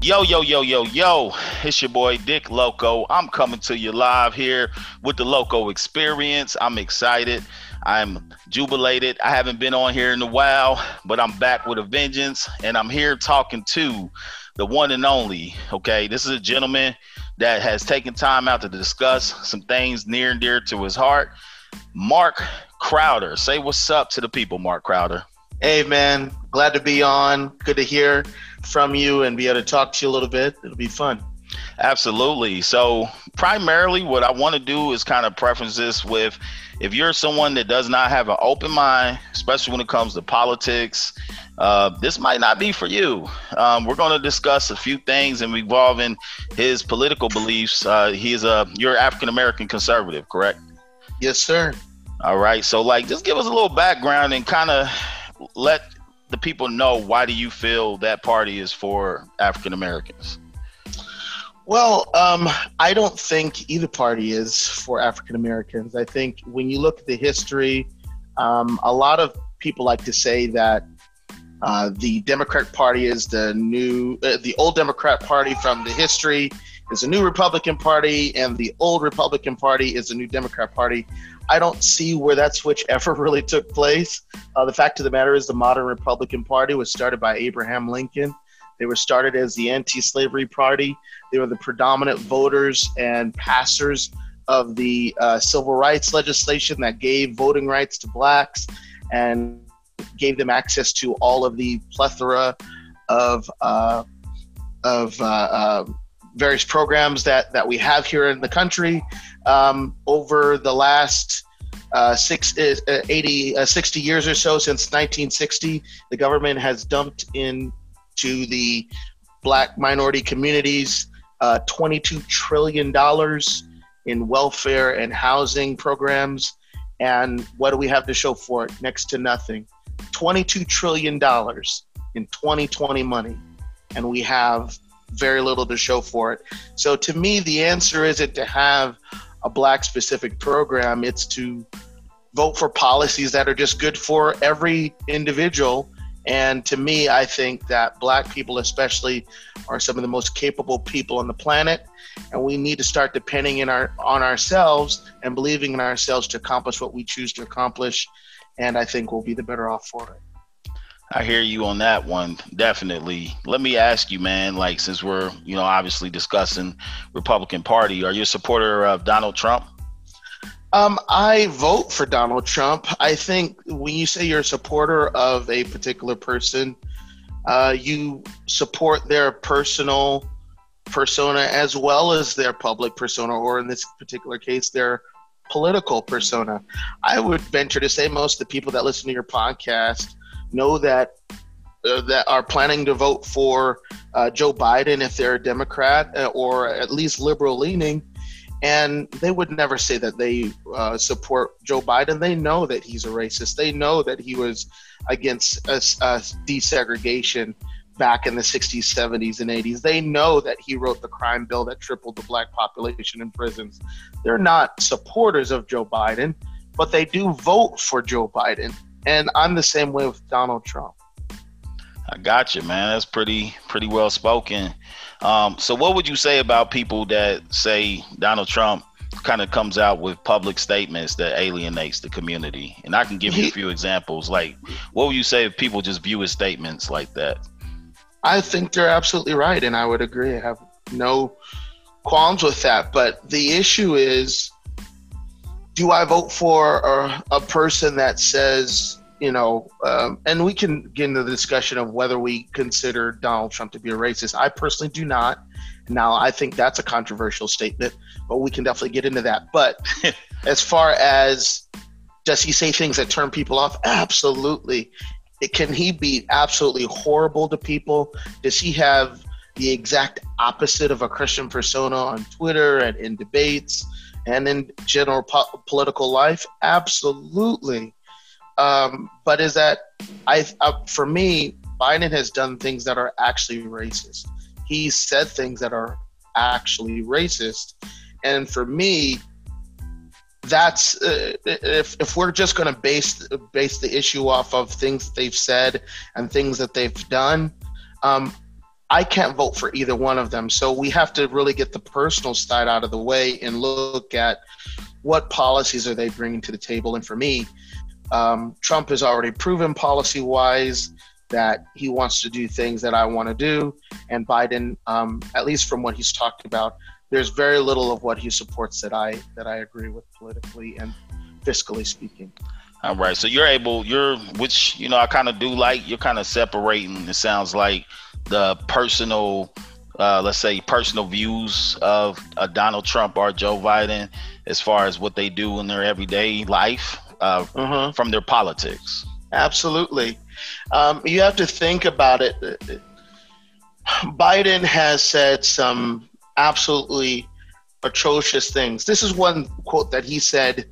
Yo, yo, yo, yo, yo. It's your boy Dick Loco. I'm coming to you live here with the Loco Experience. I'm excited. I'm jubilated. I haven't been on here in a while, but I'm back with a vengeance and I'm here talking to the one and only. Okay, this is a gentleman that has taken time out to discuss some things near and dear to his heart. Mark Crowder. Say what's up to the people, Mark Crowder. Hey, man. Glad to be on. Good to hear from you and be able to talk to you a little bit. It'll be fun. Absolutely. So, primarily, what I want to do is kind of preference this with if you're someone that does not have an open mind, especially when it comes to politics, uh, this might not be for you. Um, we're going to discuss a few things and involving his political beliefs. Uh, he's a you're African American conservative, correct? Yes, sir. All right. So, like, just give us a little background and kind of let the people know why do you feel that party is for African Americans? Well, um, I don't think either party is for African Americans. I think when you look at the history, um, a lot of people like to say that uh, the Democrat Party is the new, uh, the old Democrat Party from the history is a new Republican Party, and the old Republican Party is a new Democrat Party. I don't see where that switch ever really took place. Uh, the fact of the matter is, the modern Republican Party was started by Abraham Lincoln. They were started as the anti slavery party. They were the predominant voters and passers of the uh, civil rights legislation that gave voting rights to blacks and gave them access to all of the plethora of, uh, of uh, uh, various programs that, that we have here in the country um, over the last uh, six, uh, 80, uh, 60 years or so since 1960. The government has dumped into the black minority communities uh, $22 trillion in welfare and housing programs. And what do we have to show for it? Next to nothing. $22 trillion in 2020 money. And we have very little to show for it. So to me, the answer isn't to have a black specific program. It's to vote for policies that are just good for every individual. And to me, I think that black people, especially, are some of the most capable people on the planet. And we need to start depending in our, on ourselves and believing in ourselves to accomplish what we choose to accomplish. And I think we'll be the better off for it. I hear you on that one, definitely. Let me ask you, man. Like, since we're, you know, obviously discussing Republican Party, are you a supporter of Donald Trump? Um, I vote for Donald Trump. I think when you say you're a supporter of a particular person, uh, you support their personal persona as well as their public persona, or in this particular case, their political persona. I would venture to say most of the people that listen to your podcast know that uh, that are planning to vote for uh, Joe Biden if they're a Democrat uh, or at least liberal leaning. And they would never say that they uh, support Joe Biden. They know that he's a racist. They know that he was against desegregation back in the 60s, 70s, and 80s. They know that he wrote the crime bill that tripled the black population in prisons. They're not supporters of Joe Biden, but they do vote for Joe Biden. And I'm the same way with Donald Trump. I got you, man. That's pretty pretty well spoken. Um, so, what would you say about people that say Donald Trump kind of comes out with public statements that alienates the community? And I can give you a few examples. Like, what would you say if people just view his statements like that? I think they're absolutely right, and I would agree. I have no qualms with that. But the issue is do I vote for a, a person that says, you know, um, and we can get into the discussion of whether we consider Donald Trump to be a racist. I personally do not. Now, I think that's a controversial statement, but we can definitely get into that. But as far as does he say things that turn people off? Absolutely. It, can he be absolutely horrible to people? Does he have the exact opposite of a Christian persona on Twitter and in debates? And in general po- political life? Absolutely. Um, but is that I uh, for me, Biden has done things that are actually racist. He said things that are actually racist, and for me, that's uh, if if we're just going to base base the issue off of things that they've said and things that they've done. Um, I can't vote for either one of them. So we have to really get the personal side out of the way and look at what policies are they bringing to the table. And for me, um, Trump has already proven policy wise that he wants to do things that I want to do. And Biden, um, at least from what he's talked about, there's very little of what he supports that I that I agree with politically and fiscally speaking. All right. So you're able, you're, which, you know, I kind of do like, you're kind of separating, it sounds like the personal, uh, let's say, personal views of uh, Donald Trump or Joe Biden as far as what they do in their everyday life uh, uh-huh. from their politics. Absolutely. Um, you have to think about it. Biden has said some absolutely atrocious things. This is one quote that he said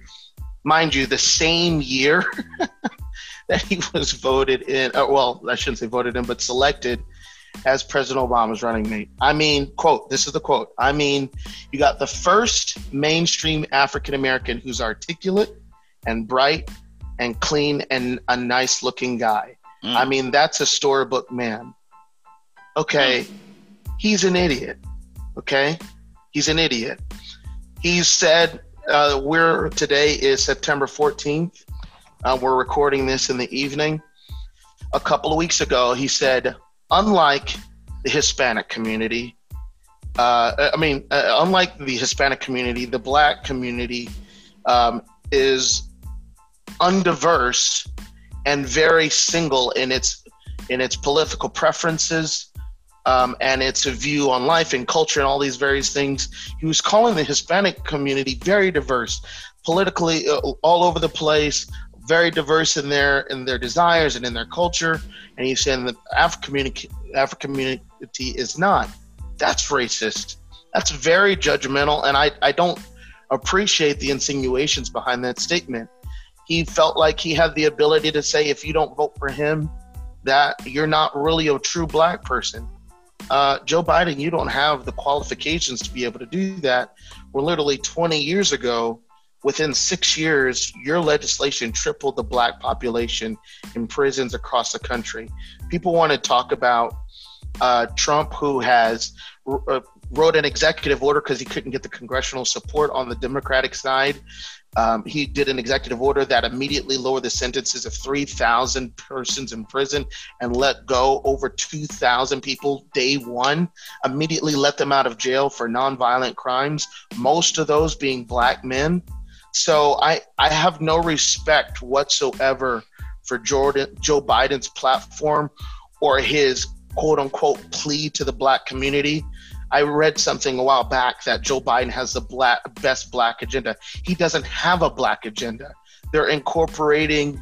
mind you, the same year that he was voted in, uh, well, I shouldn't say voted in, but selected as President Obama's running mate. I mean, quote, this is the quote. I mean, you got the first mainstream African American who's articulate and bright and clean and a nice looking guy. Mm. I mean, that's a storybook man. Okay, mm. he's an idiot. Okay, he's an idiot. He said uh, we're today is September 14th. Uh, we're recording this in the evening. A couple of weeks ago, he said, unlike the Hispanic community, uh, I mean, uh, unlike the Hispanic community, the Black community um, is undiverse and very single in its in its political preferences um, and it's view on life and culture and all these various things. He was calling the Hispanic community very diverse, politically uh, all over the place, very diverse in their in their desires and in their culture. And he's saying the African community, African community is not. That's racist. That's very judgmental, and I, I don't appreciate the insinuations behind that statement. He felt like he had the ability to say, if you don't vote for him, that you're not really a true black person uh, Joe Biden, you don't have the qualifications to be able to do that. We're literally 20 years ago, within six years, your legislation tripled the black population in prisons across the country. People want to talk about uh, Trump, who has uh, wrote an executive order because he couldn't get the congressional support on the Democratic side um, he did an executive order that immediately lowered the sentences of 3,000 persons in prison and let go over 2,000 people day one, immediately let them out of jail for nonviolent crimes, most of those being black men. So I, I have no respect whatsoever for Jordan, Joe Biden's platform or his quote unquote plea to the black community I read something a while back that Joe Biden has the black, best black agenda. He doesn't have a black agenda. They're incorporating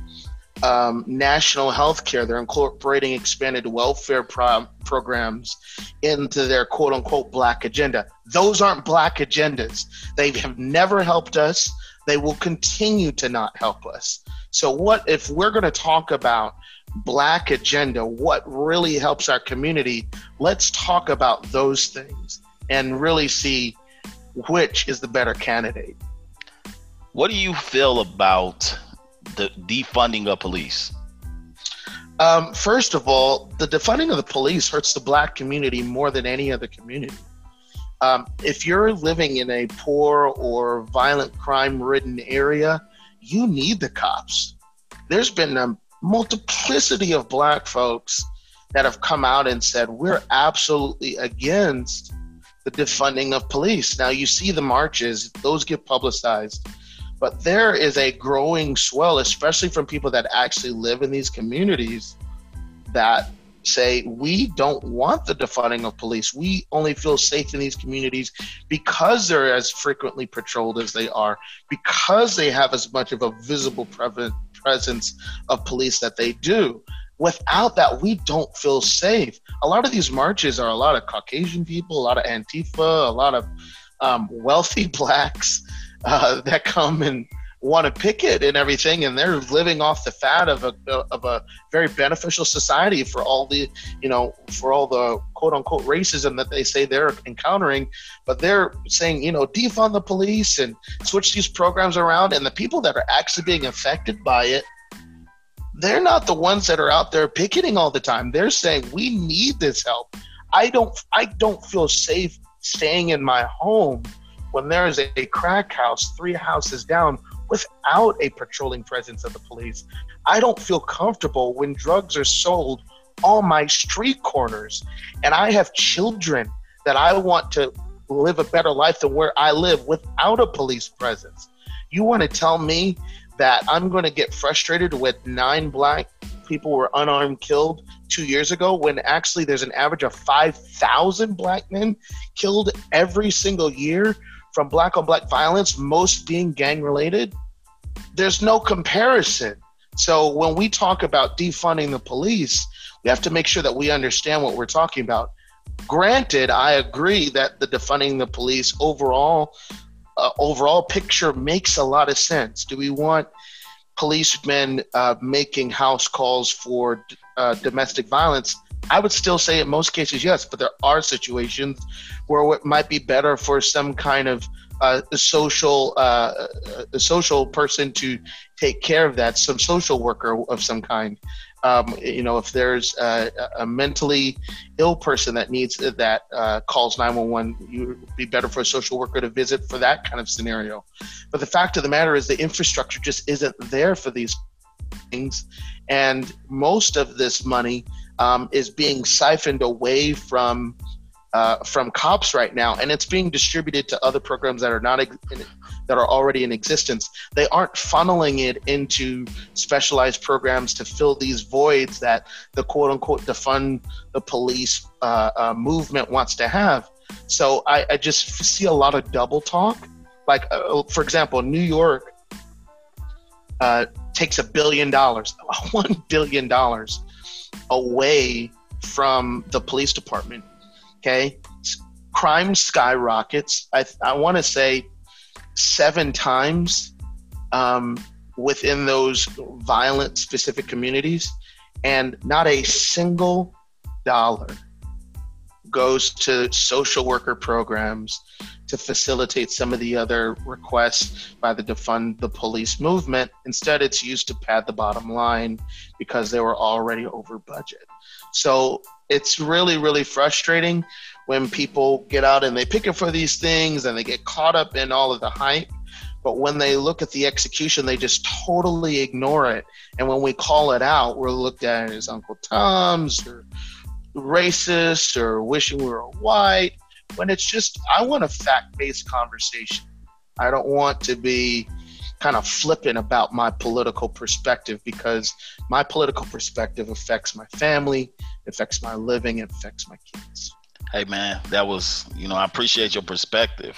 um, national health care. They're incorporating expanded welfare pro- programs into their quote unquote black agenda. Those aren't black agendas. They have never helped us. They will continue to not help us. So, what if we're going to talk about black agenda, what really helps our community, let's talk about those things and really see which is the better candidate. What do you feel about the defunding of police? Um, first of all, the defunding of the police hurts the black community more than any other community. Um, if you're living in a poor or violent crime ridden area, you need the cops. There's been a multiplicity of black folks that have come out and said we're absolutely against the defunding of police. Now you see the marches; those get publicized, but there is a growing swell, especially from people that actually live in these communities, that say we don't want the defunding of police. We only feel safe in these communities because they're as frequently patrolled as they are, because they have as much of a visible presence of police that they do. Without that, we don't feel safe. A lot of these marches are a lot of Caucasian people, a lot of Antifa, a lot of um, wealthy blacks uh, that come and want to picket and everything, and they're living off the fat of a of a very beneficial society for all the you know for all the quote unquote racism that they say they're encountering, but they're saying you know defund the police and switch these programs around, and the people that are actually being affected by it. They're not the ones that are out there picketing all the time. They're saying we need this help. I don't I don't feel safe staying in my home when there is a, a crack house three houses down without a patrolling presence of the police. I don't feel comfortable when drugs are sold on my street corners and I have children that I want to live a better life than where I live without a police presence. You want to tell me that I'm going to get frustrated with nine black people were unarmed killed two years ago when actually there's an average of 5,000 black men killed every single year from black on black violence, most being gang related? There's no comparison. So when we talk about defunding the police, we have to make sure that we understand what we're talking about. Granted, I agree that the defunding the police overall uh, overall picture makes a lot of sense. Do we want policemen uh, making house calls for uh, domestic violence? I would still say in most cases yes, but there are situations where it might be better for some kind of uh, social uh, a social person to take care of that, some social worker of some kind. Um, you know, if there's a, a, mentally ill person that needs that uh, calls 911, you would be better for a social worker to visit for that kind of scenario. But the fact of the matter is, the infrastructure just isn't there for these things, and most of this money um, is being siphoned away from uh, from cops right now, and it's being distributed to other programs that are not in, that are already in existence. They aren't funneling it into specialized programs to fill these voids that the quote unquote defund the police uh, uh, movement wants to have. So I, I, just see a lot of double talk. Like, uh, for example, New York uh, takes a billion dollars, one billion dollars away from the police department Okay, crime skyrockets. I I want to say seven times um, within those violent specific communities, and not a single dollar goes to social worker programs to facilitate some of the other requests by the defund the police movement. Instead, it's used to pad the bottom line because they were already over budget. So it's really, really frustrating when people get out and they pick it for these things and they get caught up in all of the hype. But when they look at the execution, they just totally ignore it. And when we call it out, we're looked at as Uncle Tom's or racist or wishing we were white. When it's just, I want a fact based conversation. I don't want to be kind of flippant about my political perspective because my political perspective affects my family, affects my living, affects my kids. Hey man, that was you know I appreciate your perspective.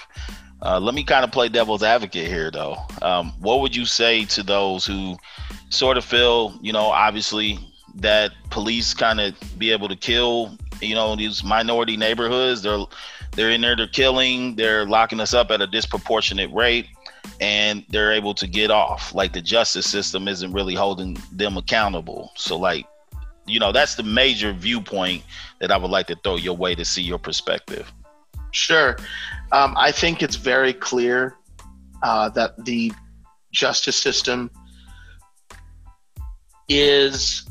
Uh, let me kind of play devil's advocate here, though. Um, what would you say to those who sort of feel, you know, obviously that police kind of be able to kill, you know, these minority neighborhoods? They're they're in there, they're killing, they're locking us up at a disproportionate rate, and they're able to get off. Like the justice system isn't really holding them accountable. So, like, you know, that's the major viewpoint that I would like to throw your way to see your perspective. Sure. Um, I think it's very clear uh, that the justice system is,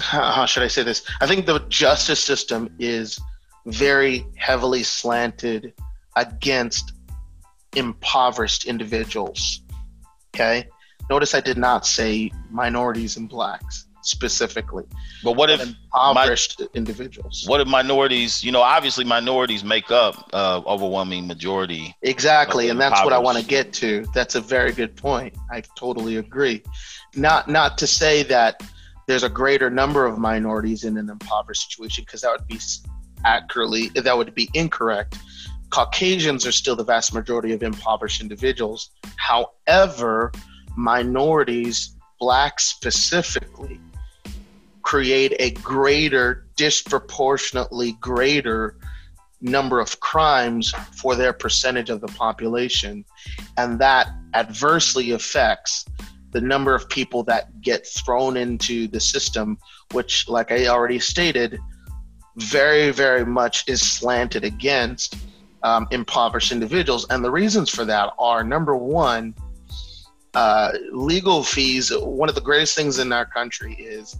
how should I say this? I think the justice system is very heavily slanted against impoverished individuals. Okay. Notice I did not say minorities and blacks specifically. But what if impoverished my, individuals? What if minorities? You know, obviously minorities make up uh, overwhelming majority. Exactly, and that's what I want to get to. That's a very good point. I totally agree. Not not to say that there's a greater number of minorities in an impoverished situation because that would be accurately that would be incorrect. Caucasians are still the vast majority of impoverished individuals. However, minorities, blacks specifically, create a greater, disproportionately greater number of crimes for their percentage of the population. And that adversely affects the number of people that get thrown into the system, which, like I already stated, very, very much is slanted against um, impoverished individuals. And the reasons for that are number one, uh, legal fees. One of the greatest things in our country is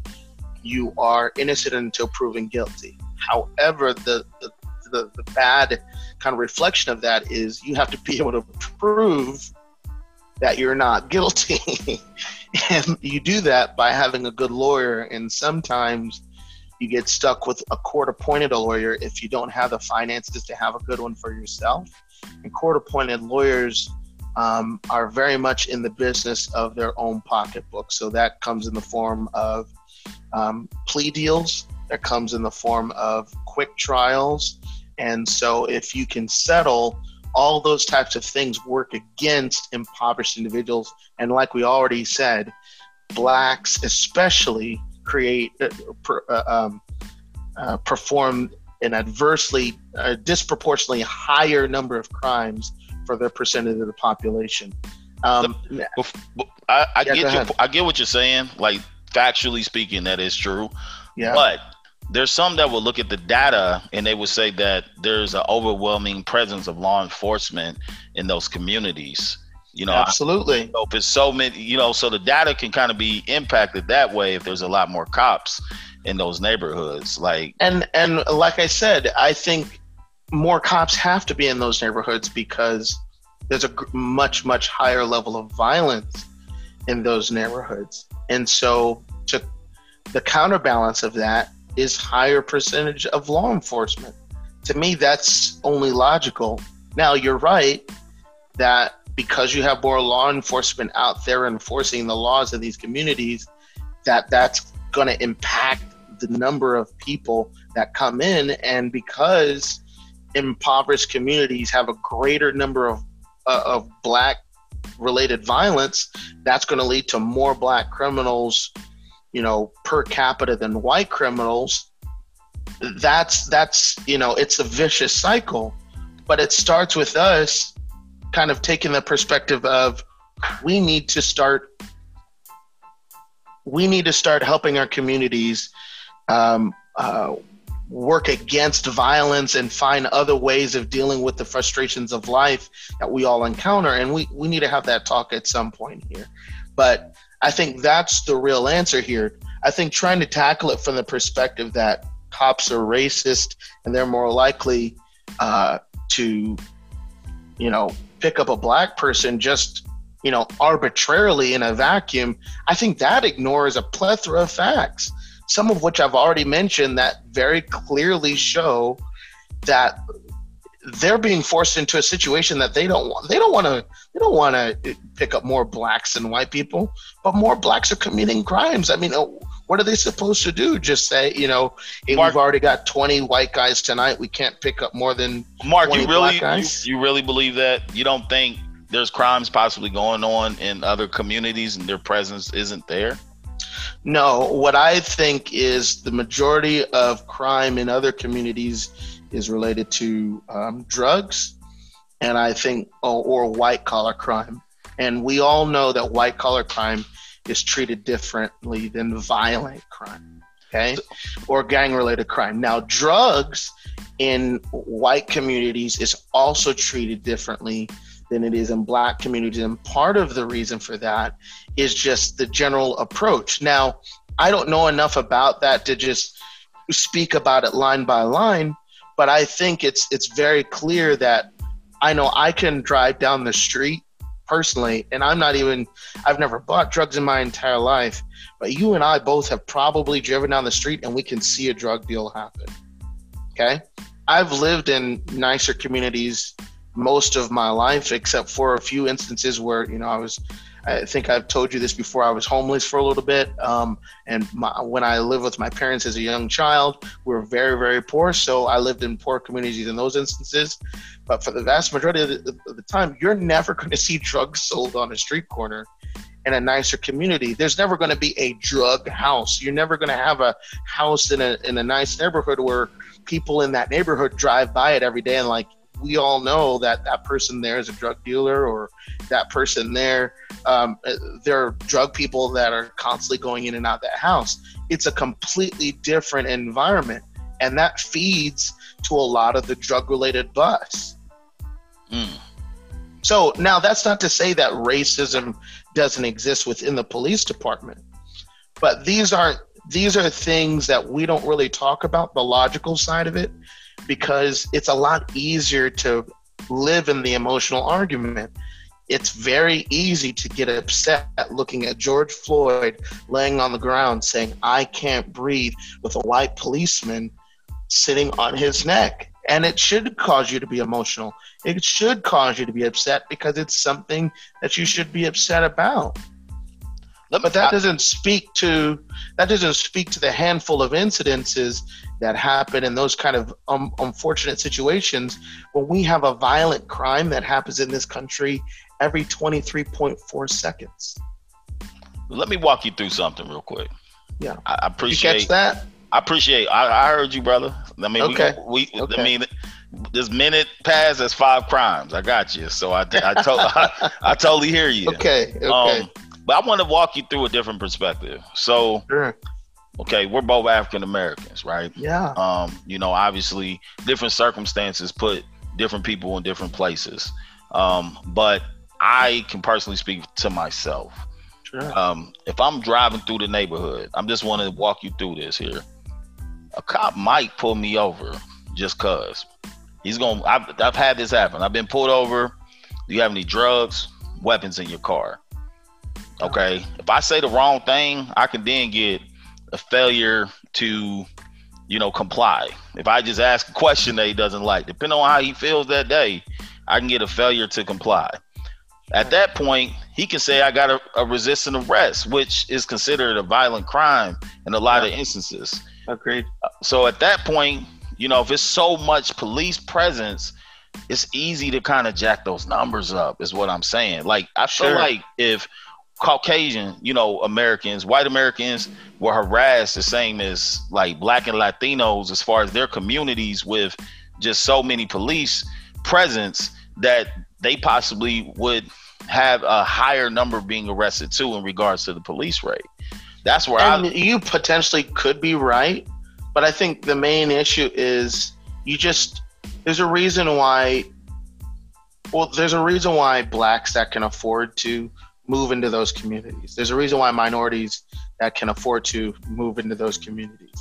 you are innocent until proven guilty. However, the, the the, the bad kind of reflection of that is you have to be able to prove that you're not guilty. and you do that by having a good lawyer. And sometimes you get stuck with a court appointed lawyer if you don't have the finances to have a good one for yourself. And court appointed lawyers um, are very much in the business of their own pocketbook. So that comes in the form of um, plea deals, that comes in the form of quick trials. And so if you can settle all those types of things work against impoverished individuals. And like we already said, blacks especially create uh, per, uh, um, uh, perform an adversely uh, disproportionately higher number of crimes for their percentage of the population. Um, I, I yeah, get your, I get what you're saying. Like factually speaking, that is true. Yeah. But there's some that will look at the data and they would say that there's an overwhelming presence of law enforcement in those communities. You know absolutely. if it's so many you know so the data can kind of be impacted that way if there's a lot more cops in those neighborhoods like and and like i said i think more cops have to be in those neighborhoods because there's a much much higher level of violence in those neighborhoods. And so to the counterbalance of that is higher percentage of law enforcement. To me, that's only logical. Now, you're right that because you have more law enforcement out there enforcing the laws of these communities, that that's going to impact the number of people that come in. And because impoverished communities have a greater number of, uh, of black related violence, that's going to lead to more black criminals you know per capita than white criminals that's that's you know it's a vicious cycle. But it starts with us kind of taking the perspective of we need to start we need to start helping our communities um, uh, work against violence and find other ways of dealing with the frustrations of life that we all encounter. And we, we need to have that talk at some point here. But I think that's the real answer here. I think trying to tackle it from the perspective that cops are racist and they're more likely uh, to, you know, pick up a black person just, you know, arbitrarily in a vacuum, I think that ignores a plethora of facts, some of which I've already mentioned that very clearly show that they're being forced into a situation that they don't want. They don't want to. They don't want to pick up more blacks than white people, but more blacks are committing crimes. I mean, uh, what are they supposed to do? Just say, you know, hey, Mark, we've already got twenty white guys tonight. We can't pick up more than Mark. you really, you, you really believe that? You don't think there's crimes possibly going on in other communities and their presence isn't there? No, what I think is the majority of crime in other communities is related to um, drugs and I think, or, or white collar crime. And we all know that white collar crime is treated differently than violent crime, okay, or gang related crime. Now, drugs in white communities is also treated differently than it is in black communities. And part of the reason for that is just the general approach. Now, I don't know enough about that to just speak about it line by line, but I think it's it's very clear that I know I can drive down the street personally, and I'm not even I've never bought drugs in my entire life, but you and I both have probably driven down the street and we can see a drug deal happen. Okay? I've lived in nicer communities most of my life, except for a few instances where, you know, I was I think I've told you this before. I was homeless for a little bit, um, and my, when I lived with my parents as a young child, we were very, very poor. So I lived in poor communities in those instances. But for the vast majority of the, of the time, you're never going to see drugs sold on a street corner in a nicer community. There's never going to be a drug house. You're never going to have a house in a in a nice neighborhood where people in that neighborhood drive by it every day and like we all know that that person there is a drug dealer or that person there um, there are drug people that are constantly going in and out that house it's a completely different environment and that feeds to a lot of the drug related bus mm. so now that's not to say that racism doesn't exist within the police department but these aren't these are things that we don't really talk about the logical side of it because it's a lot easier to live in the emotional argument it's very easy to get upset looking at George Floyd laying on the ground saying, I can't breathe, with a white policeman sitting on his neck. And it should cause you to be emotional. It should cause you to be upset because it's something that you should be upset about. But that doesn't speak to that doesn't speak to the handful of incidences that happen in those kind of um, unfortunate situations when we have a violent crime that happens in this country every 23.4 seconds. Let me walk you through something real quick. Yeah, I, I appreciate that. I appreciate. I, I heard you, brother. I mean, okay. we, we okay. I mean, this minute passed as five crimes. I got you. So I, I, to, I, I, totally hear you. Okay. Okay. Um, but I want to walk you through a different perspective. So, sure. Okay, we're both African Americans, right? Yeah. Um, you know, obviously, different circumstances put different people in different places. Um, but I can personally speak to myself. Sure. Um, if I'm driving through the neighborhood, I'm just want to walk you through this here. A cop might pull me over just cause he's gonna. I've, I've had this happen. I've been pulled over. Do you have any drugs, weapons in your car? Okay. If I say the wrong thing, I can then get a failure to, you know, comply. If I just ask a question that he doesn't like, depending on how he feels that day, I can get a failure to comply. At that point, he can say I got a, a resisting arrest, which is considered a violent crime in a lot yeah. of instances. Agreed. So at that point, you know, if it's so much police presence, it's easy to kind of jack those numbers up, is what I'm saying. Like I feel like if Caucasian, you know, Americans, white Americans were harassed the same as like black and Latinos as far as their communities with just so many police presence that they possibly would have a higher number being arrested too in regards to the police rate. That's where And I you potentially could be right, but I think the main issue is you just there's a reason why well there's a reason why blacks that can afford to move into those communities. There's a reason why minorities that can afford to move into those communities.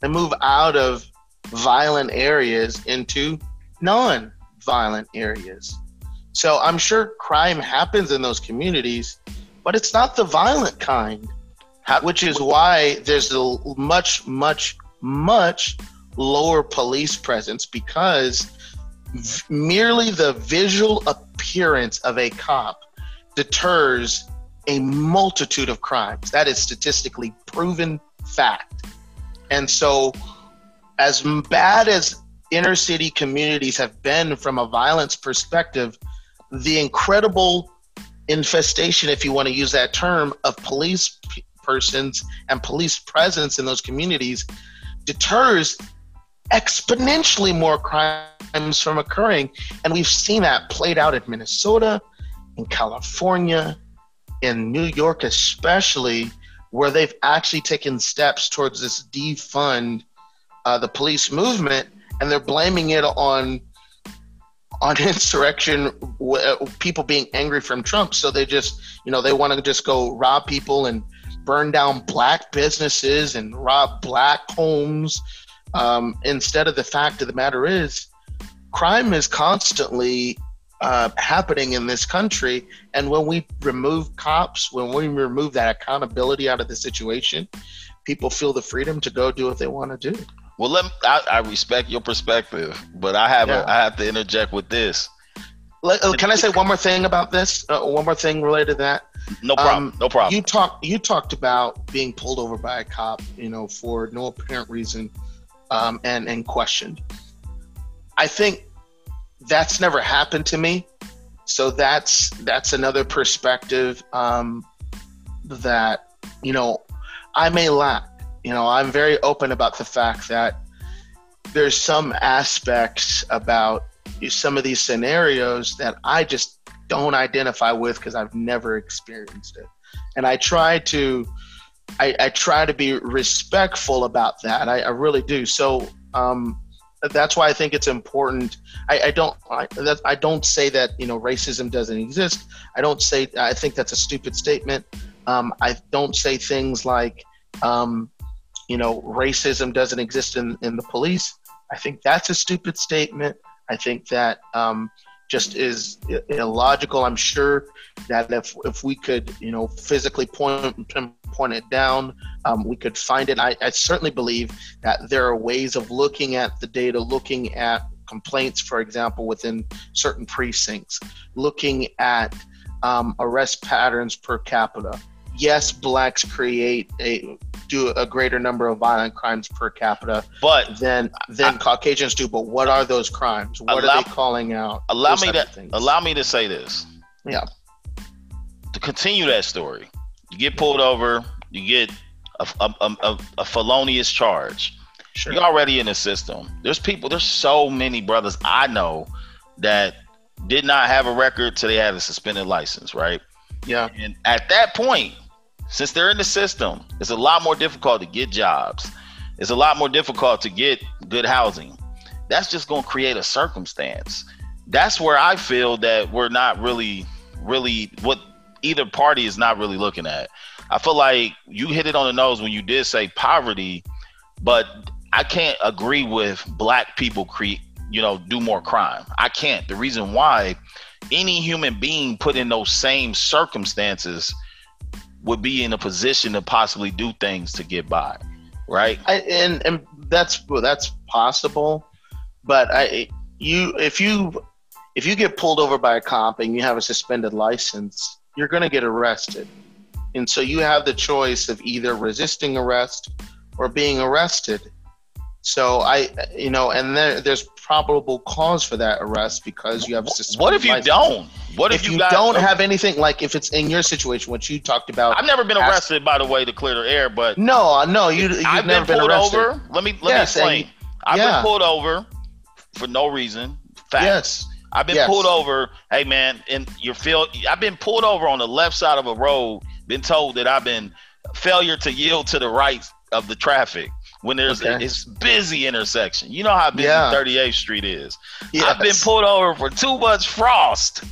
They move out of violent areas into non-violent areas. So I'm sure crime happens in those communities, but it's not the violent kind, which is why there's a much, much, much lower police presence because merely the visual appearance of a cop deters a multitude of crimes. That is statistically proven fact. And so, as bad as inner city communities have been from a violence perspective, the incredible infestation, if you want to use that term, of police p- persons and police presence in those communities deters exponentially more crimes from occurring. And we've seen that played out in Minnesota, in California, in New York, especially, where they've actually taken steps towards this defund uh, the police movement, and they're blaming it on on insurrection, people being angry from Trump. So they just, you know, they want to just go rob people and burn down black businesses and rob black homes. Um, instead of the fact of the matter is, crime is constantly uh, happening in this country. And when we remove cops, when we remove that accountability out of the situation, people feel the freedom to go do what they want to do. well let me, I, I respect your perspective, but I have Yeah. a, I have to interject with this. Let- uh, Can I say one more thing about this? Uh, one more thing related to that. No problem. Um, no problem. You talked. You talked about being pulled over by a cop, you know, for no apparent reason, um, and and questioned. I think that's never happened to me, so that's that's another perspective um, that you know I may lack. You know, I'm very open about the fact that there's some aspects about some of these scenarios that I just don't identify with because I've never experienced it. And I try to I, I try to be respectful about that. I, I really do. So um, that's why I think it's important. I, I don't I, that, I don't say that you know racism doesn't exist. I don't say I think that's a stupid statement. Um, I don't say things like um, you know, racism doesn't exist in, in the police. I think that's a stupid statement. I think that um, just is illogical. I'm sure that if if we could, you know, physically point point it down, um, we could find it. I, I certainly believe that there are ways of looking at the data, looking at complaints, for example, within certain precincts, looking at um, arrest patterns per capita. Yes, blacks create a do a greater number of violent crimes per capita, but than than I, Caucasians do. But what are those crimes? What allow, are they calling out? Allow me to allow me to say this. Yeah. To continue that story, you get pulled over, you get a, a, a, a felonious charge. Sure. You're already in the system. There's people. There's so many brothers I know that did not have a record till they had a suspended license, right? Yeah. And at that point, since they're in the system, it's a lot more difficult to get jobs. It's a lot more difficult to get good housing. That's just going to create a circumstance. That's where I feel that we're not really, really what either party is not really looking at. I feel like you hit it on the nose when you did say poverty, but I can't agree with black people create you know, do more crime. I can't. The reason why any human being put in those same circumstances would be in a position to possibly do things to get by, right? I, and and that's that's possible, but I you if you if you get pulled over by a cop and you have a suspended license, you're going to get arrested. And so you have the choice of either resisting arrest or being arrested. So I, you know, and there, there's probable cause for that arrest because you have a What if you license. don't? What if, if you, you don't have anything like if it's in your situation, what you talked about? I've never been arrested, by the way, to clear the air, but no, uh, no, you. You've I've never been pulled been over. Let me let yes, me explain. I've yeah. been pulled over for no reason. Facts. Yes. I've been yes. pulled over. Hey man, and you feel I've been pulled over on the left side of a road. Been told that I've been failure to yield to the right of the traffic when there's okay. a, it's busy intersection. You know how busy yeah. 38th Street is. Yes. I've been pulled over for too much frost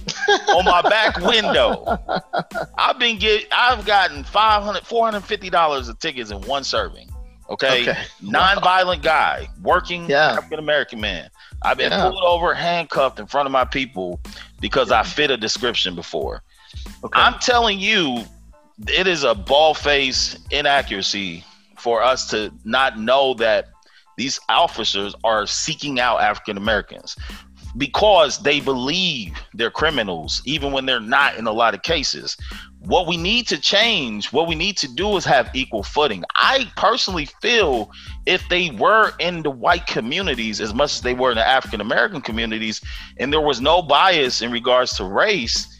on my back window. I've been get I've gotten 500 450 dollars of tickets in one serving. Okay, okay. non-violent guy working yeah. African American man. I've been yeah. pulled over, handcuffed in front of my people because I fit a description before. Okay. I'm telling you, it is a ball face inaccuracy for us to not know that these officers are seeking out African Americans because they believe they're criminals, even when they're not in a lot of cases. What we need to change, what we need to do is have equal footing. I personally feel if they were in the white communities as much as they were in the African American communities, and there was no bias in regards to race,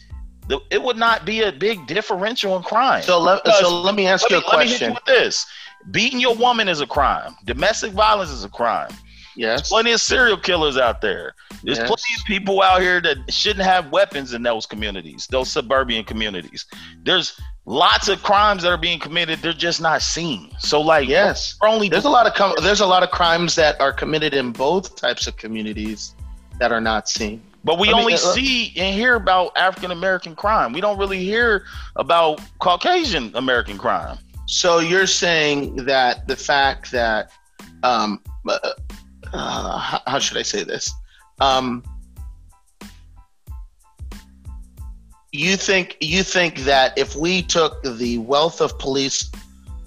it would not be a big differential in crime. So let, so let me ask you a question. Let me hit you with this. Beating your woman is a crime. Domestic violence is a crime. Yes. There's plenty of serial killers out there. There's yes. plenty of people out here that shouldn't have weapons in those communities, those suburban communities. There's lots of crimes that are being committed. They're just not seen. So, like, yes, only there's a lot of com- there's a lot of crimes that are committed in both types of communities that are not seen. But we I only mean, uh, see and hear about African American crime. We don't really hear about Caucasian American crime. So you're saying that the fact that, um, uh, uh, how should I say this? Um, you think you think that if we took the wealth of police,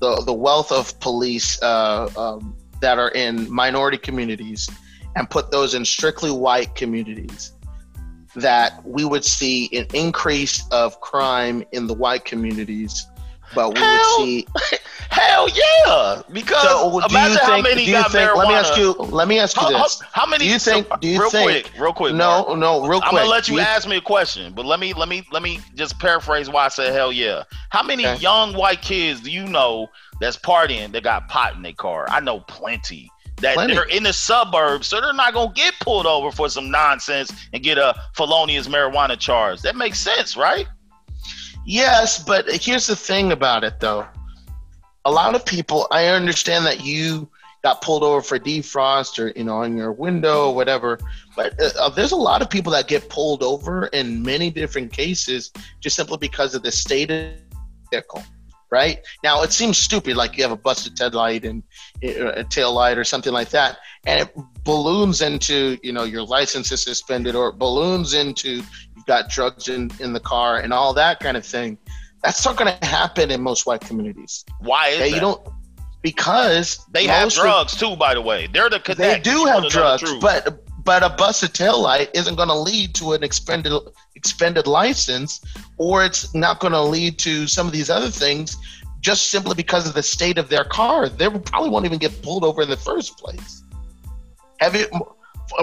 the the wealth of police uh, um, that are in minority communities, and put those in strictly white communities, that we would see an increase of crime in the white communities but we hell, would see. Hell yeah! Because so, you think, how many you think, marijuana. Let me ask you. Let me ask you how, this. How, how, many? Do you think? Do you real think? Quick, real quick. No, Mark. no, real quick. I'm gonna let you, you ask me a question, but let me let me let me just paraphrase why I said hell yeah. How many okay. young white kids do you know that's partying that got pot in their car? I know plenty that Plenty. they're in the suburbs, so they're not gonna get pulled over for some nonsense and get a felonious marijuana charge. That makes sense, right? Yes, but here's the thing about it though. A lot of people, I understand that you got pulled over for defrost or you know on your window or whatever, but uh, uh, there's a lot of people that get pulled over in many different cases just simply because of the state of the vehicle. right? Now it seems stupid, like you have a busted headlight and uh, a tail light or something like that, and it balloons into you know your license is suspended or it balloons into you've got drugs in in the car and all that kind of thing. That's not going to happen in most white communities. Why is Okay, that? you don't because they have most of- drugs too, by the way. They're the they do have wanna know the drugs, but but a busted tail light isn't going to lead to an expended expended license, or it's not going to lead to some of these other things, just simply because of the state of their car. They probably won't even get pulled over in the first place. Have you?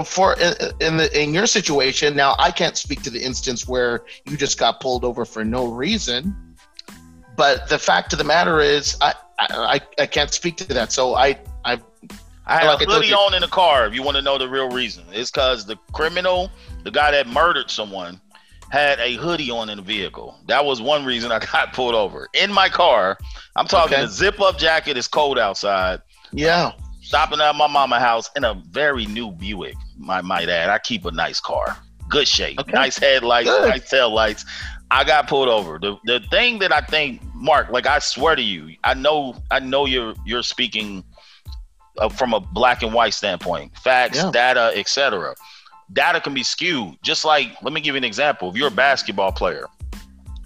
For in the in your situation now, I can't speak to the instance where you just got pulled over for no reason. But the fact of the matter is, I I, I can't speak to that. So I I I had Like hoodie on in the car. If you want to know the real reason, it's because the criminal, the guy that murdered someone, had a hoodie on in the vehicle. That was one reason I got pulled over in my car. I'm talking Okay. a zip-up jacket. It's cold outside. yeah. Stopping at my mama house in a very new Buick. I might add. I keep a nice car, good shape, Okay. nice headlights, Good. nice tail lights. I got pulled over. The the thing that I think, Mark, like I swear to you, I know I know you're you're speaking uh, from a black and white standpoint, facts, Yeah. data, etc. Data can be skewed. Just like, let me give you an example. If you're a basketball player,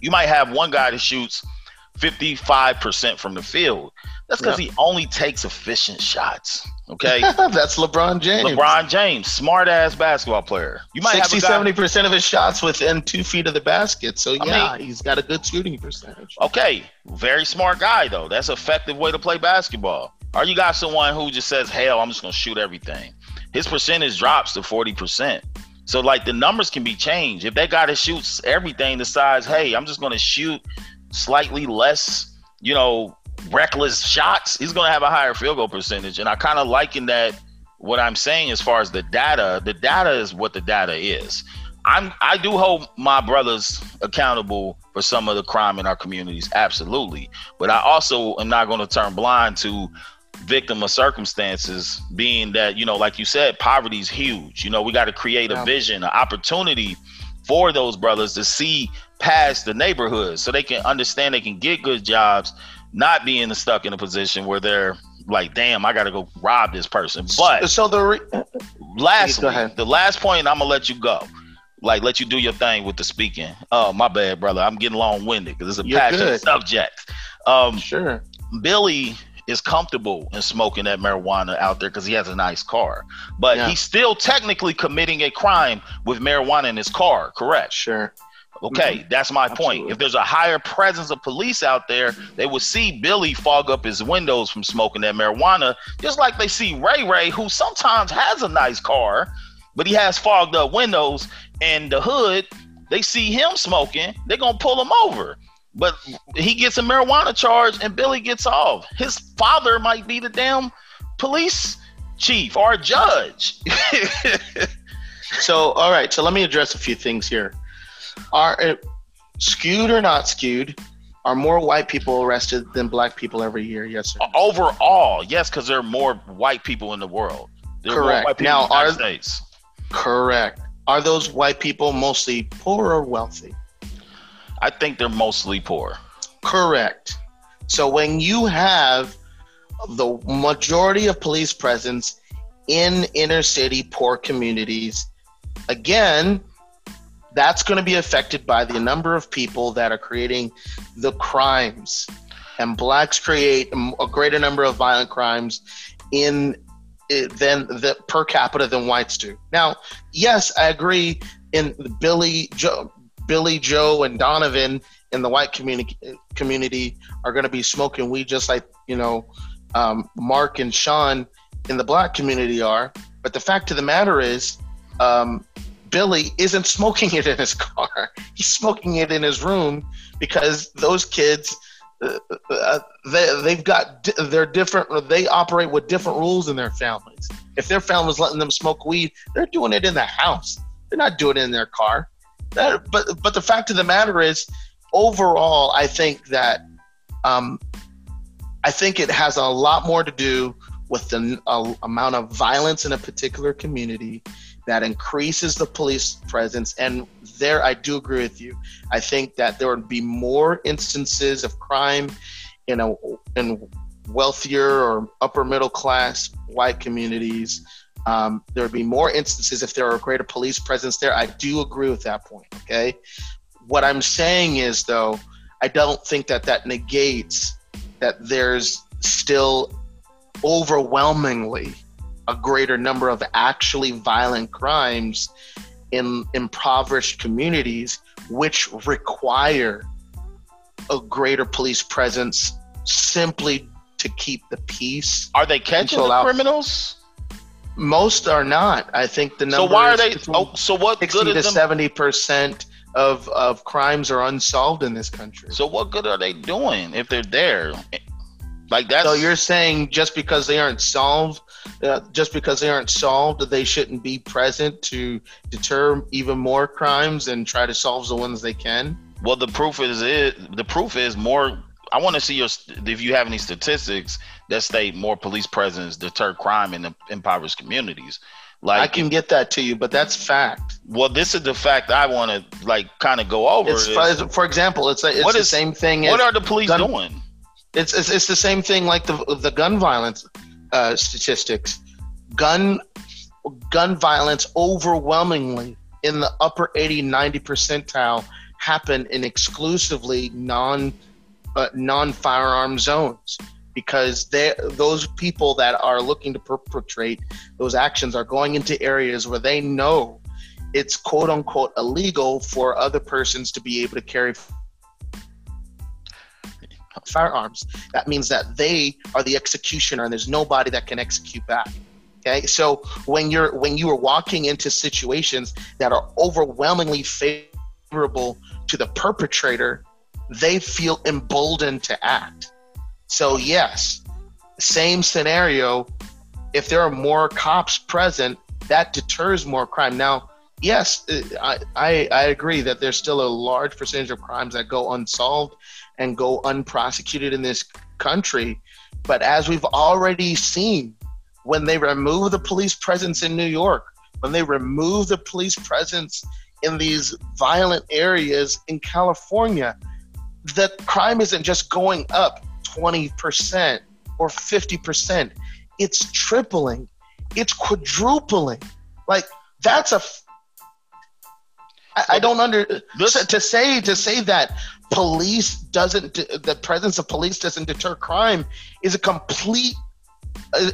you might have one guy that shoots 55% from the field. That's because he only takes efficient shots. Okay. That's LeBron James. LeBron James, smart ass basketball player. You might 60, have a guy, 70% of his shots within two feet of the basket. So, I yeah, he's got a good shooting percentage. Okay, very smart guy though. That's effective way to play basketball. Or you got someone who just says, "Hell, I'm just gonna shoot everything." His percentage drops to forty percent. So like the numbers can be changed. If that guy that shoots everything decides, "Hey, I'm just gonna shoot slightly less," you know, reckless shots, he's gonna have a higher field goal percentage. And I kind of liken that. What I'm saying as far as the data, the data is what the data is. I'm I do hold my brothers accountable for some of the crime in our communities, absolutely. But I also am not going to turn blind to victim of circumstances, being that you know, like you said, poverty is huge. You know, we got to create a vision, an opportunity for those brothers to see past the neighborhood, so they can understand they can get good jobs, not being stuck in a position where they're like, "Damn, I got to go rob this person." But so the re- lastly, Go the last point, I'm gonna let you go. Like, let you do your thing with the speaking. Oh, my bad, brother. I'm getting long winded because it's a You're passionate good. subject. Um, sure. Billy is comfortable in smoking that marijuana out there because he has a nice car, but Yeah. he's still technically committing a crime with marijuana in his car. Correct? Sure. Okay, mm-hmm. that's my point. If there's a higher presence of police out there, they would see Billy fog up his windows from smoking that marijuana, just like they see Ray Ray, who sometimes has a nice car, but he has fogged up windows and the hood. They see him smoking, they're gonna pull him over. But he gets a marijuana charge and Billy gets off. His father might be the damn police chief or judge. So, all right. So, let me address a few things here. Are uh, skewed or not skewed? Are more white people arrested than black people every year? Yes, sir. Overall, yes, because there are more white people in the world. There Correct. people Now, are- States. Correct. Are those white people mostly poor or wealthy? I think they're mostly poor. Correct. So when you have the majority of police presence in inner city poor communities, again, that's going to be affected by the number of people that are creating the crimes. And blacks create a greater number of violent crimes in it than the per capita than whites do. Now, yes, I agree in Billy Joe Billy Joe and Donovan in the white community community are going to be smoking weed just like you know um, Mark and Sean in the black community are. But the fact of the matter is, um, Billy isn't smoking it in his car. He's smoking it in his room because those kids. Uh, uh, they, they've got, they're different they operate with different rules in their families if their family's letting them smoke weed they're doing it in the house they're not doing it in their car that, but but the fact of the matter is overall, I think that um, I think it has a lot more to do with the uh, amount of violence in a particular community that increases the police presence. And there, I do agree with you. I think that there would be more instances of crime in a in wealthier or upper middle class white communities. Um, there would be more instances if there were a greater police presence there. I do agree with that point. Okay. What I'm saying is, though, I don't think that that negates that there's still overwhelmingly a greater number of actually violent crimes in impoverished communities, which require a greater police presence simply to keep the peace. Are they catching the out. criminals? Most are not. I think the number. So why are they? Oh, so what? Sixty to seventy percent of of crimes are unsolved in this country. So what good are they doing if they're there? Like that. So you're saying just because they aren't solved, uh, just because they aren't solved, they shouldn't be present to deter even more crimes and try to solve the ones they can. Well, the proof is it. The proof is more. I want to see your if you have any statistics that state more police presence deter crime in the impoverished communities. Like I can get that to you, but that's fact. Well, this is the fact I want to like kind of go over. It's, is, for, example, it's, it's what the is, same thing. What are the police gun, doing? It's, it's it's the same thing like the the gun violence uh, statistics. Gun gun violence overwhelmingly in the upper 80 90 percentile happen in exclusively non uh, non firearm zones because they those people that are looking to perpetrate those actions are going into areas where they know it's quote unquote illegal for other persons to be able to carry firearms. That means that they are the executioner and there's nobody that can execute back. Okay, so when you're when you are walking into situations that are overwhelmingly favorable to the perpetrator, they feel emboldened to act. So yes, same scenario. If there are more cops present, that deters more crime. Now, yes, uh, I, I, I agree that there's still a large percentage of crimes that go unsolved and go unprosecuted in this country. But as we've already seen, when they remove the police presence in New York, when they remove the police presence in these violent areas in California, the crime isn't just going up 20% or 50%, it's tripling, it's quadrupling. Like, that's a I, I don't under this, to say to say that police doesn't the presence of police doesn't deter crime is a complete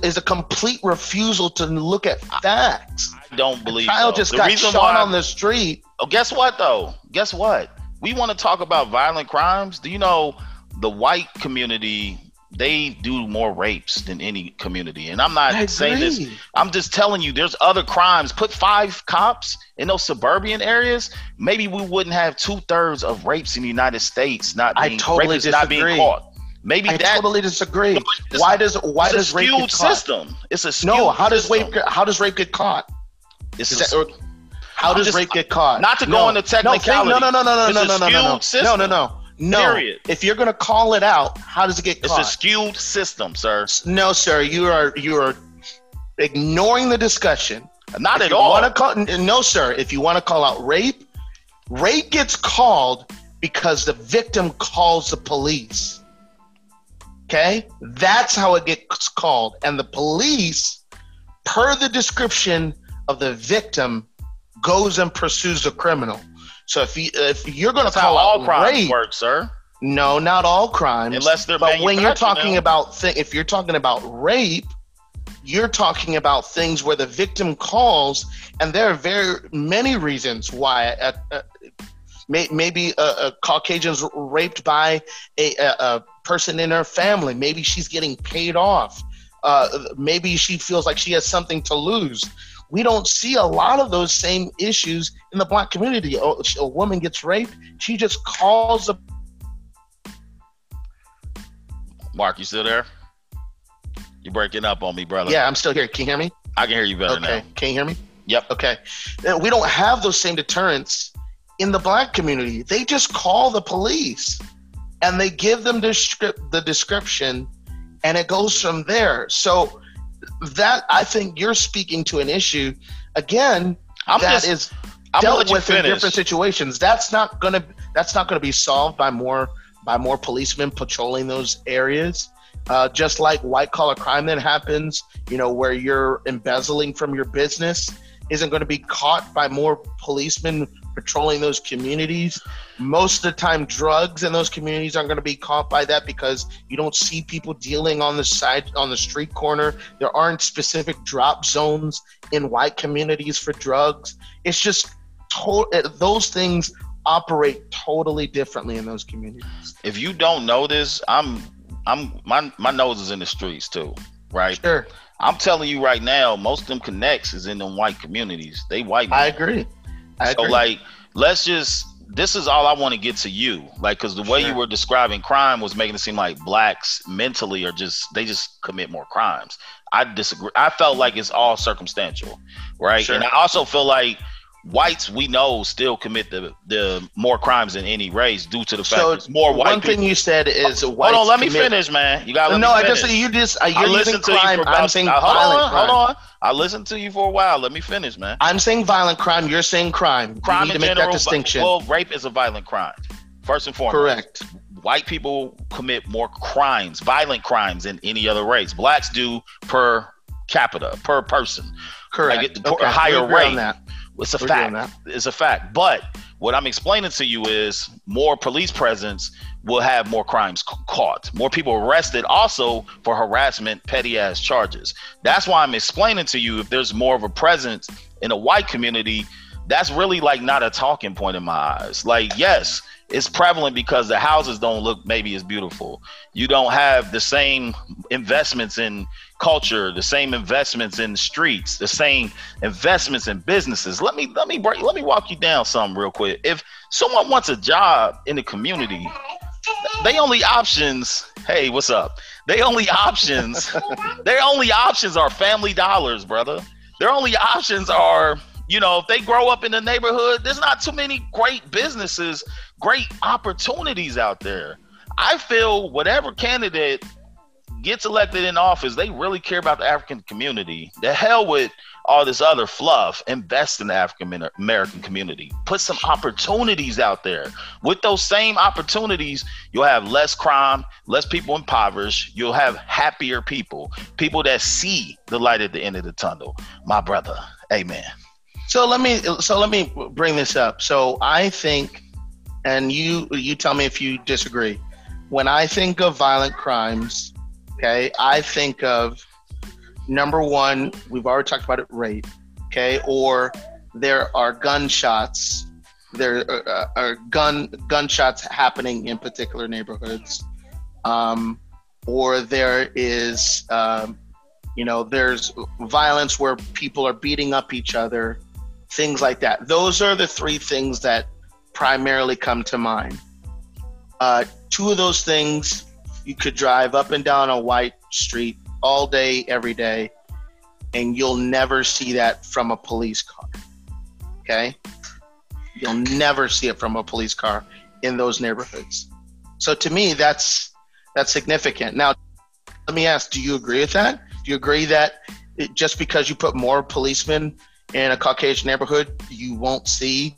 is a complete refusal to look at facts. I don't believe. Child so. just the got shot why, on the street. Oh, guess what though? Guess what? We want to talk about violent crimes. Do you know the white community they do more rapes than any community. And I'm not saying this. I'm just telling you, there's other crimes. Put five cops in those suburban areas, maybe we wouldn't have two thirds of rapes in the United States not being, I totally disagree. not being caught. Maybe I that, totally disagree. Why does why does rape get caught? system? It's a no. How does system. rape how does rape get caught? It's a, that, how does just, rape get caught? Not to no, go into technicality. No, no, no, no, no, no, no, no, no, no, no, no. No. Period. If you're gonna call it out, how does it get caught? It's a skewed system, sir. No, sir. You are you are ignoring the discussion. Not if at all. Call, no, sir. If you want to call out rape, rape gets called because the victim calls the police. Okay? That's how it gets called. And the police, per the description of the victim, goes and pursues the criminal. So if you if you're going to call all crimes rape, work, sir. No, not all crimes. Unless they're but when you're talking about if you're talking about rape, you're talking about things where the victim calls, and there are very many reasons why. A, a, may, maybe a, a Caucasian's raped by a, a, person in her family. Maybe she's getting paid off. Uh, maybe she feels like she has something to lose we don't see a lot of those same issues in the black community. A, a woman gets raped, she just calls the. Mark, you still there? You're breaking up on me, brother. Yeah, I'm still here. Can you hear me? I can hear you better okay. now. Can you hear me? Yep. Okay. We don't have those same deterrents in the black community. They just call the police and they give them the, script, the description and it goes from there. So that I think you're speaking to an issue again I'm that just, is dealt with in different situations. That's not gonna that's not gonna be solved by more by more policemen patrolling those areas. Uh, just like white collar crime that happens, you know, where you're embezzling from your business, isn't going to be caught by more policemen patrolling those communities. Most of the time, drugs in those communities aren't going to be caught by that because you don't see people dealing on the side, on the street corner. There aren't specific drop zones in white communities for drugs. It's just to- eh, those things operate totally differently in those communities. If you don't know this, I'm, I'm, my, my nose is in the streets too, right? Sure. I'm telling you right now, most of them connects is in them white communities. They white. I agree. I so agree. like, let's just. This is all I want to get to you, like, because the way Sure. you were describing crime was making it seem like blacks mentally are just they just commit more crimes. I disagree. I felt like it's all circumstantial, right? Sure. And I also feel like whites we know still commit the the more crimes than any race due to the fact So, more white One people. thing you said is Hold white. on, let me finish, man. You gotta no, I just you just uh, you're using you crime. for about. I'm saying uh, hold violent on, crime. hold on. I listened to you for a while. Let me finish, man. I'm saying violent crime. You're saying crime. Crime you need in to make general. that distinction. Well, rape is a violent crime. First and foremost. Correct. White people commit more crimes, violent crimes, than any other race. Blacks do per capita, per person. Correct. Like it- a higher we agree on rate. It's a We're fact. It's a fact. But what I'm explaining to you is more police presence will have more crimes c- caught, more people arrested also for harassment, petty ass charges. That's why I'm explaining to you if there's more of a presence in a white community, that's really like not a talking point in my eyes. Like, yes, it's prevalent because the houses don't look maybe as beautiful. You don't have the same investments in culture, the same investments in streets, the same investments in businesses. Let me let me break let me walk you down something real quick. If someone wants a job in the community, they only options, hey, what's up? They only options, their only options are family dollars, brother. Their only options are, you know, if they grow up in the neighborhood, there's not too many great businesses, great opportunities out there. I feel whatever candidate gets elected in office, they really care about the African community. The hell with all this other fluff. Invest in the African American community. Put some opportunities out there. With those same opportunities, you'll have less crime, less people impoverished. You'll have happier people, people that see the light at the end of the tunnel. My brother, amen. So let me so let me bring this up. So I think, and you you tell me if you disagree. When I think of violent crimes, okay, I think of number one. We've already talked about it, rape, okay, or there are gunshots. There are, are gun gunshots happening in particular neighborhoods, um, or there is, um, you know, there's violence where people are beating up each other things like that. Those are the three things that primarily come to mind. Uh, two of those things you could drive up and down a white street all day, every day, and you'll never see that from a police car. Okay? You'll never see it from a police car in those neighborhoods. So to me, that's that's significant. Now, let me ask: Do you agree with that? Do you agree that it, just because you put more policemen in a Caucasian neighborhood, you won't see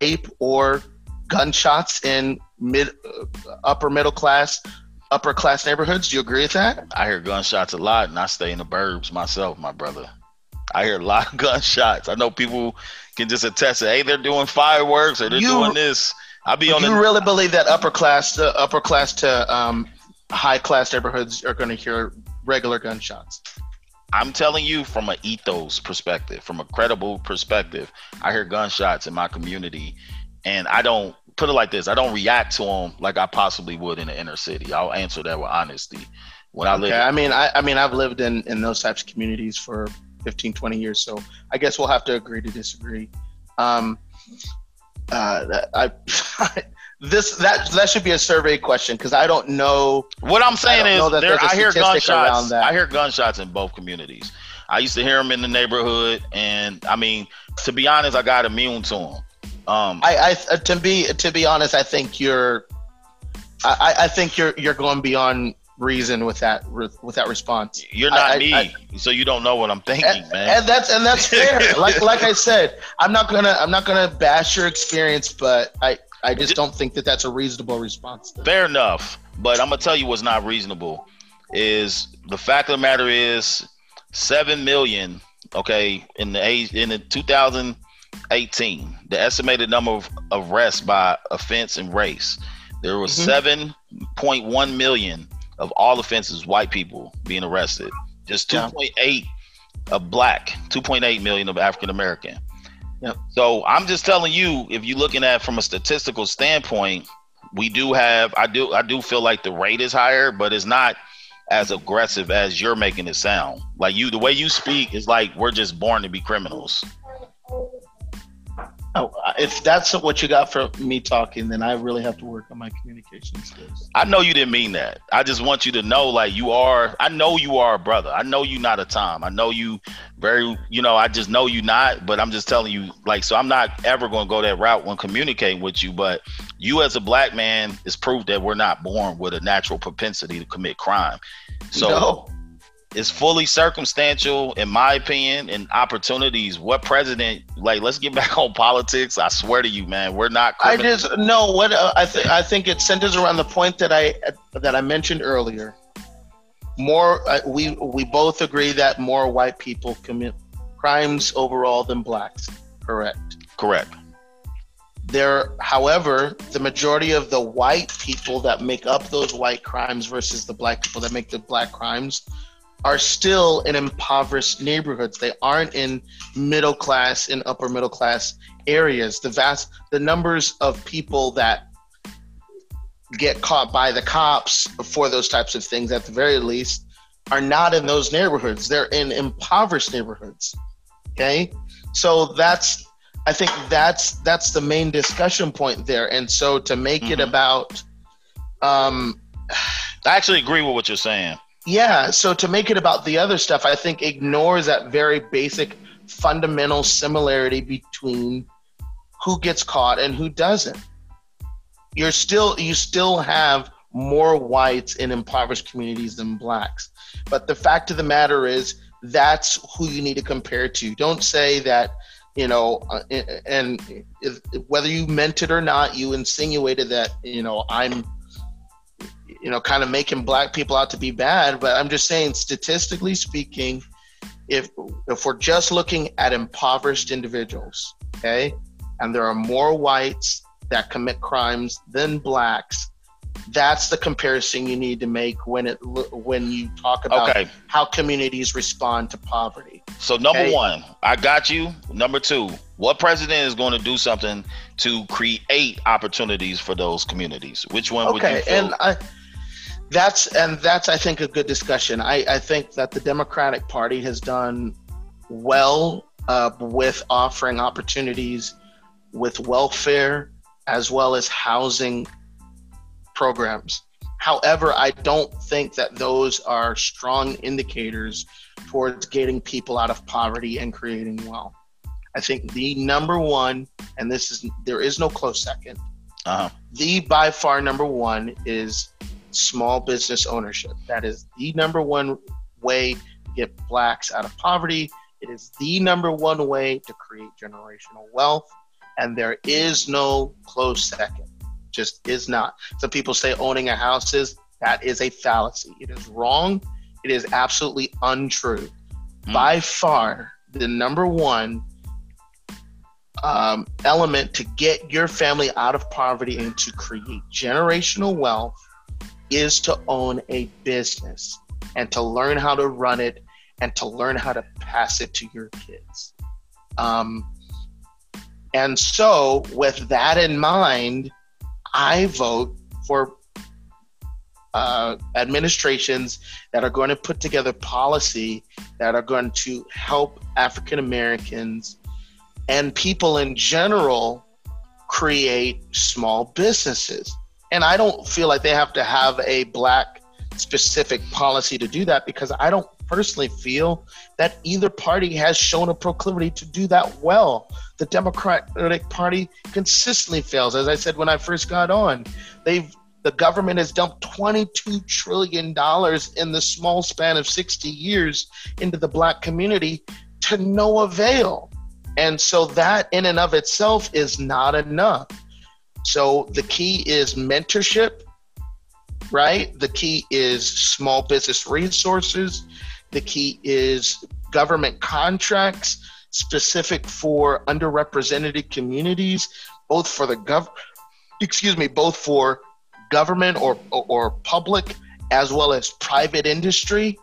rape or gunshots in mid, uh, upper middle class, upper class neighborhoods. Do you agree with that? I hear gunshots a lot, and I stay in the burbs myself, my brother. I hear a lot of gunshots. I know people can just attest to, hey, they're doing fireworks or they're You- doing this. I be on you the really believe that upper class, uh, upper class to um, high class neighborhoods are going to hear regular gunshots? I'm telling you from an ethos perspective, from a credible perspective, I hear gunshots in my community, and I don't put it like this. I don't react to them like I possibly would in the inner city. I'll answer that with honesty. When I live, Okay, I mean, I, I mean, I've lived in in those types of communities for 15, 20 years, so I guess we'll have to agree to disagree. Um, uh, I, this that that should be a survey question because I don't know. what I'm saying don't is, that there, I hear gunshots. that. I hear gunshots in both communities. I used to hear them in the neighborhood, and I mean, to be honest, I got immune to them. Um, I, I uh, to be to be honest, I think you're, I, I- I think you're you're going beyond reason with that with that response. you're not I- I- me, I- so you don't know what I'm thinking, and, man. and that's and that's fair. like like I said, I'm not gonna I'm not gonna bash your experience, but I I just don't think that that's a reasonable response. Fair enough, but I'm gonna tell you what's not reasonable is the fact of the matter is seven million. Okay, in the age in the 2018, the estimated number of arrests by offense and race, there was mm-hmm. 7.1 million of all offenses white people being arrested. Just 2.8 yeah. of black, 2.8 million of African American. Yep. So I'm just telling you, if you're looking at from a statistical standpoint, we do have I do I do feel like the rate is higher, but it's not as aggressive as you're making it sound. Like you the way you speak is like we're just born to be criminals. Oh, uh, if that's what you got for me talking, then I really have to work on my communication skills. I know you didn't mean that. I just want you to know, like you are. I know you are a brother. I know you not a Tom. I know you very. You know, I just know you not. But I'm just telling you, like, so I'm not ever going to go that route when communicating with you. But you, as a black man, is proof that we're not born with a natural propensity to commit crime. So. No it's fully circumstantial, in my opinion, and opportunities. What president? Like, let's get back on politics. I swear to you, man, we're not. I just no. What uh, I think I think it centers around the point that I that I mentioned earlier. More, uh, we we both agree that more white people commit crimes overall than blacks. Correct. Correct. There, however, the majority of the white people that make up those white crimes versus the black people that make the black crimes are still in impoverished neighborhoods. They aren't in middle class and upper middle class areas. The vast the numbers of people that get caught by the cops for those types of things at the very least are not in those neighborhoods. They're in impoverished neighborhoods. Okay? So that's I think that's that's the main discussion point there. And so to make mm-hmm. it about um I actually agree with what you're saying. Yeah, so to make it about the other stuff, I think ignores that very basic fundamental similarity between who gets caught and who doesn't. You're still you still have more whites in impoverished communities than blacks. But the fact of the matter is that's who you need to compare to. Don't say that, you know, uh, and if, whether you meant it or not, you insinuated that, you know, I'm you know, kind of making black people out to be bad. But I'm just saying, statistically speaking, if if we're just looking at impoverished individuals, okay, and there are more whites that commit crimes than blacks, that's the comparison you need to make when it when you talk about okay. how communities respond to poverty. So number okay? one, I got you. Number two, what president is going to do something to create opportunities for those communities? Which one okay, would you feel? and I that's and that's I think a good discussion. I, I think that the Democratic Party has done well uh, with offering opportunities with welfare as well as housing programs. However, I don't think that those are strong indicators towards getting people out of poverty and creating wealth. I think the number one, and this is there is no close 2nd uh-huh. the by far number one is small business ownership. That is the number one way to get blacks out of poverty. It is the number one way to create generational wealth. And there is no close second. Just is not. Some people say owning a house is that is a fallacy. It is wrong. It is absolutely untrue. Mm. By far, the number one um, element to get your family out of poverty and to create generational wealth is to own a business and to learn how to run it and to learn how to pass it to your kids. Um, and so, with that in mind, I vote for uh, administrations that are going to put together policy that are going to help African Americans and people in general create small businesses and I don't feel like they have to have a black specific policy to do that because I don't personally feel that either party has shown a proclivity to do that well. The Democratic Party consistently fails. As I said when I first got on, they've the government has dumped 22 trillion dollars in the small span of 60 years into the black community to no avail. And so that in and of itself is not enough So the key is mentorship, right? The key is small business resources. The key is government contracts specific for underrepresented communities, both for the gov excuse me, both for government or, or public as well as private industry.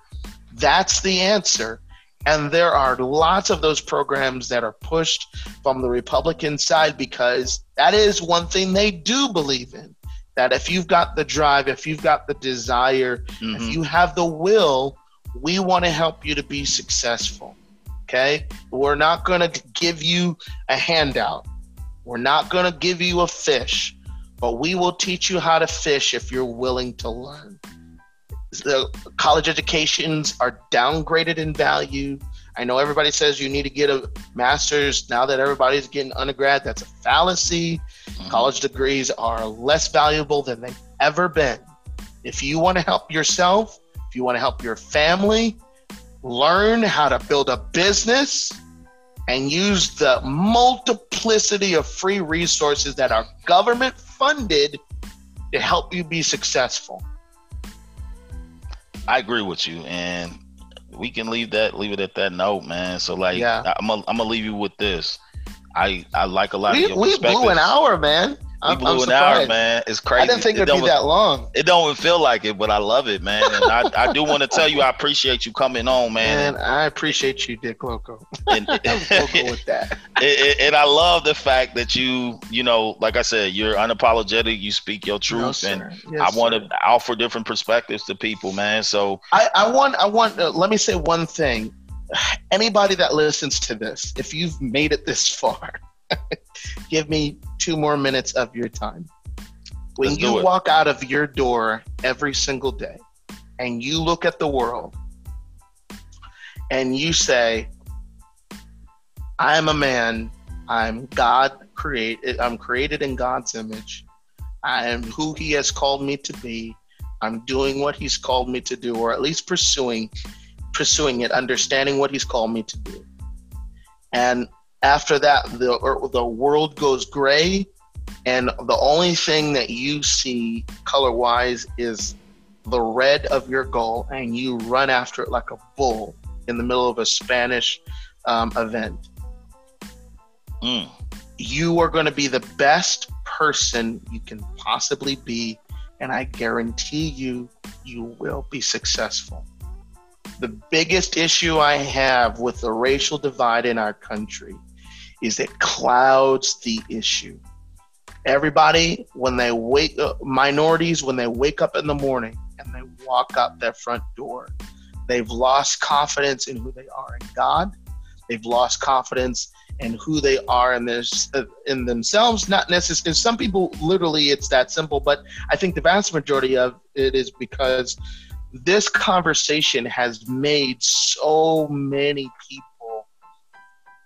That's the answer. And there are lots of those programs that are pushed from the Republican side because that is one thing they do believe in. That if you've got the drive, if you've got the desire, mm-hmm. if you have the will, we want to help you to be successful. Okay? We're not going to give you a handout. We're not going to give you a fish, but we will teach you how to fish if you're willing to learn the college educations are downgraded in value. I know everybody says you need to get a master's now that everybody's getting undergrad. That's a fallacy. Mm-hmm. College degrees are less valuable than they've ever been. If you want to help yourself, if you want to help your family, learn how to build a business and use the multiplicity of free resources that are government funded to help you be successful. I agree with you, and we can leave that leave it at that note, man. So like, yeah. I'm gonna I'm gonna leave you with this. I I like a lot we, of your we blew an hour, man. We blew I'm an hour, man. It's crazy. I didn't think it it'd be that long. It don't feel like it, but I love it, man. And I, I do want to tell you, I appreciate you coming on, man. Man, I appreciate you, Dick Loco. And, Loco with that. And, and, I love the fact that you, you know, like I said, you're unapologetic. You speak your truth, no, and yes, I want to offer different perspectives to people, man. So I, I want, I want. Uh, let me say one thing. Anybody that listens to this, if you've made it this far give me two more minutes of your time. When Let's you walk out of your door every single day and you look at the world and you say, I am a man, I'm God created, I'm created in God's image. I am who he has called me to be. I'm doing what he's called me to do, or at least pursuing pursuing it, understanding what he's called me to do. And after that, the the world goes gray, and the only thing that you see color wise is the red of your goal, and you run after it like a bull in the middle of a Spanish um, event. Mm. You are going to be the best person you can possibly be, and I guarantee you, you will be successful. The biggest issue I have with the racial divide in our country is it clouds the issue. Everybody, when they wake uh, minorities, when they wake up in the morning and they walk out their front door, they've lost confidence in who they are in God. They've lost confidence in who they are in this in themselves. Not necessarily. Some people, literally, it's that simple. But I think the vast majority of it is because this conversation has made so many people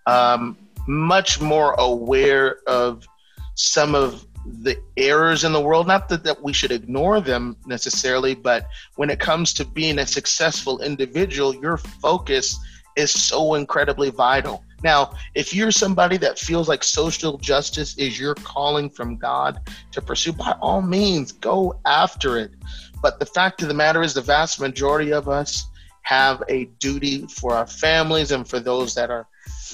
um, much more aware of some of the errors in the world. Not that, that we should ignore them necessarily, but when it comes to being a successful individual, your focus is so incredibly vital. Now, if you're somebody that feels like social justice is your calling from God to pursue, by all means, go after it. But the fact of the matter is, the vast majority of us have a duty for our families and for those that are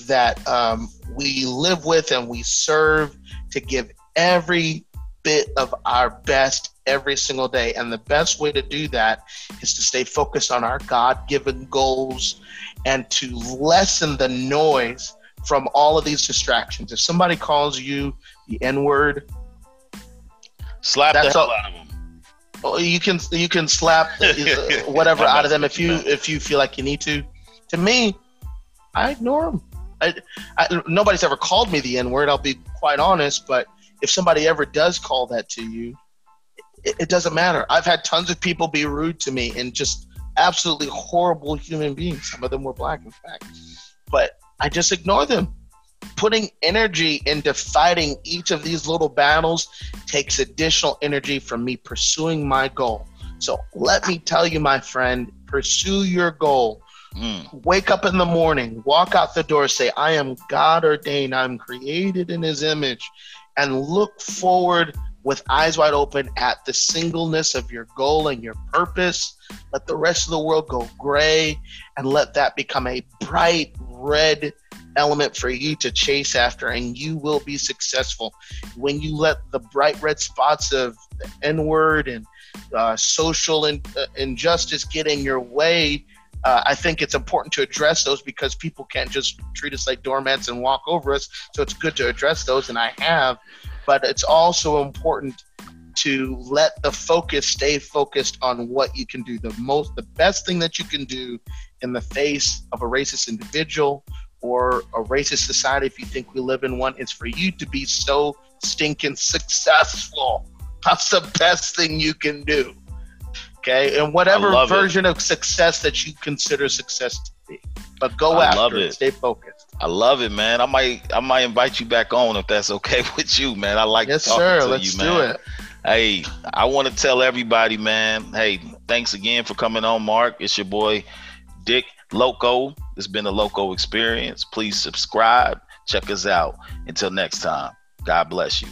that um, we live with and we serve to give every bit of our best every single day. And the best way to do that is to stay focused on our God given goals and to lessen the noise from all of these distractions. If somebody calls you the N word, slap that's the hell all, out of them. Oh, you can you can slap whatever out of them if you if you feel like you need to. To me, I ignore them. I, I, nobody's ever called me the N word. I'll be quite honest, but if somebody ever does call that to you, it, it, doesn't matter. I've had tons of people be rude to me and just absolutely horrible human beings. Some of them were black, in fact, but I just ignore them. Putting energy into fighting each of these little battles takes additional energy from me pursuing my goal. So let me tell you, my friend, pursue your goal Mm. Wake up in the morning, walk out the door, say, I am God ordained, I'm created in his image. and look forward with eyes wide open at the singleness of your goal and your purpose. Let the rest of the world go gray and let that become a bright red element for you to chase after, and you will be successful. When you let the bright red spots of the N word and uh, social in, uh, injustice get in your way, uh, I think it's important to address those because people can't just treat us like doormats and walk over us. So it's good to address those, and I have but it's also important to let the focus stay focused on what you can do the most the best thing that you can do in the face of a racist individual or a racist society. If you think we live in one is for you to be so stinking successful. That's the best thing you can do okay and whatever version it. of success that you consider success to be but go I after it. it stay focused I love it, man. I might I might invite you back on if that's okay with you, man. I like yes, talking sir. to Let's you, man. Do it. Hey, I want to tell everybody, man. Hey, thanks again for coming on, Mark. It's your boy Dick Loco. It's been a Loco experience. Please subscribe. Check us out. Until next time, God bless you.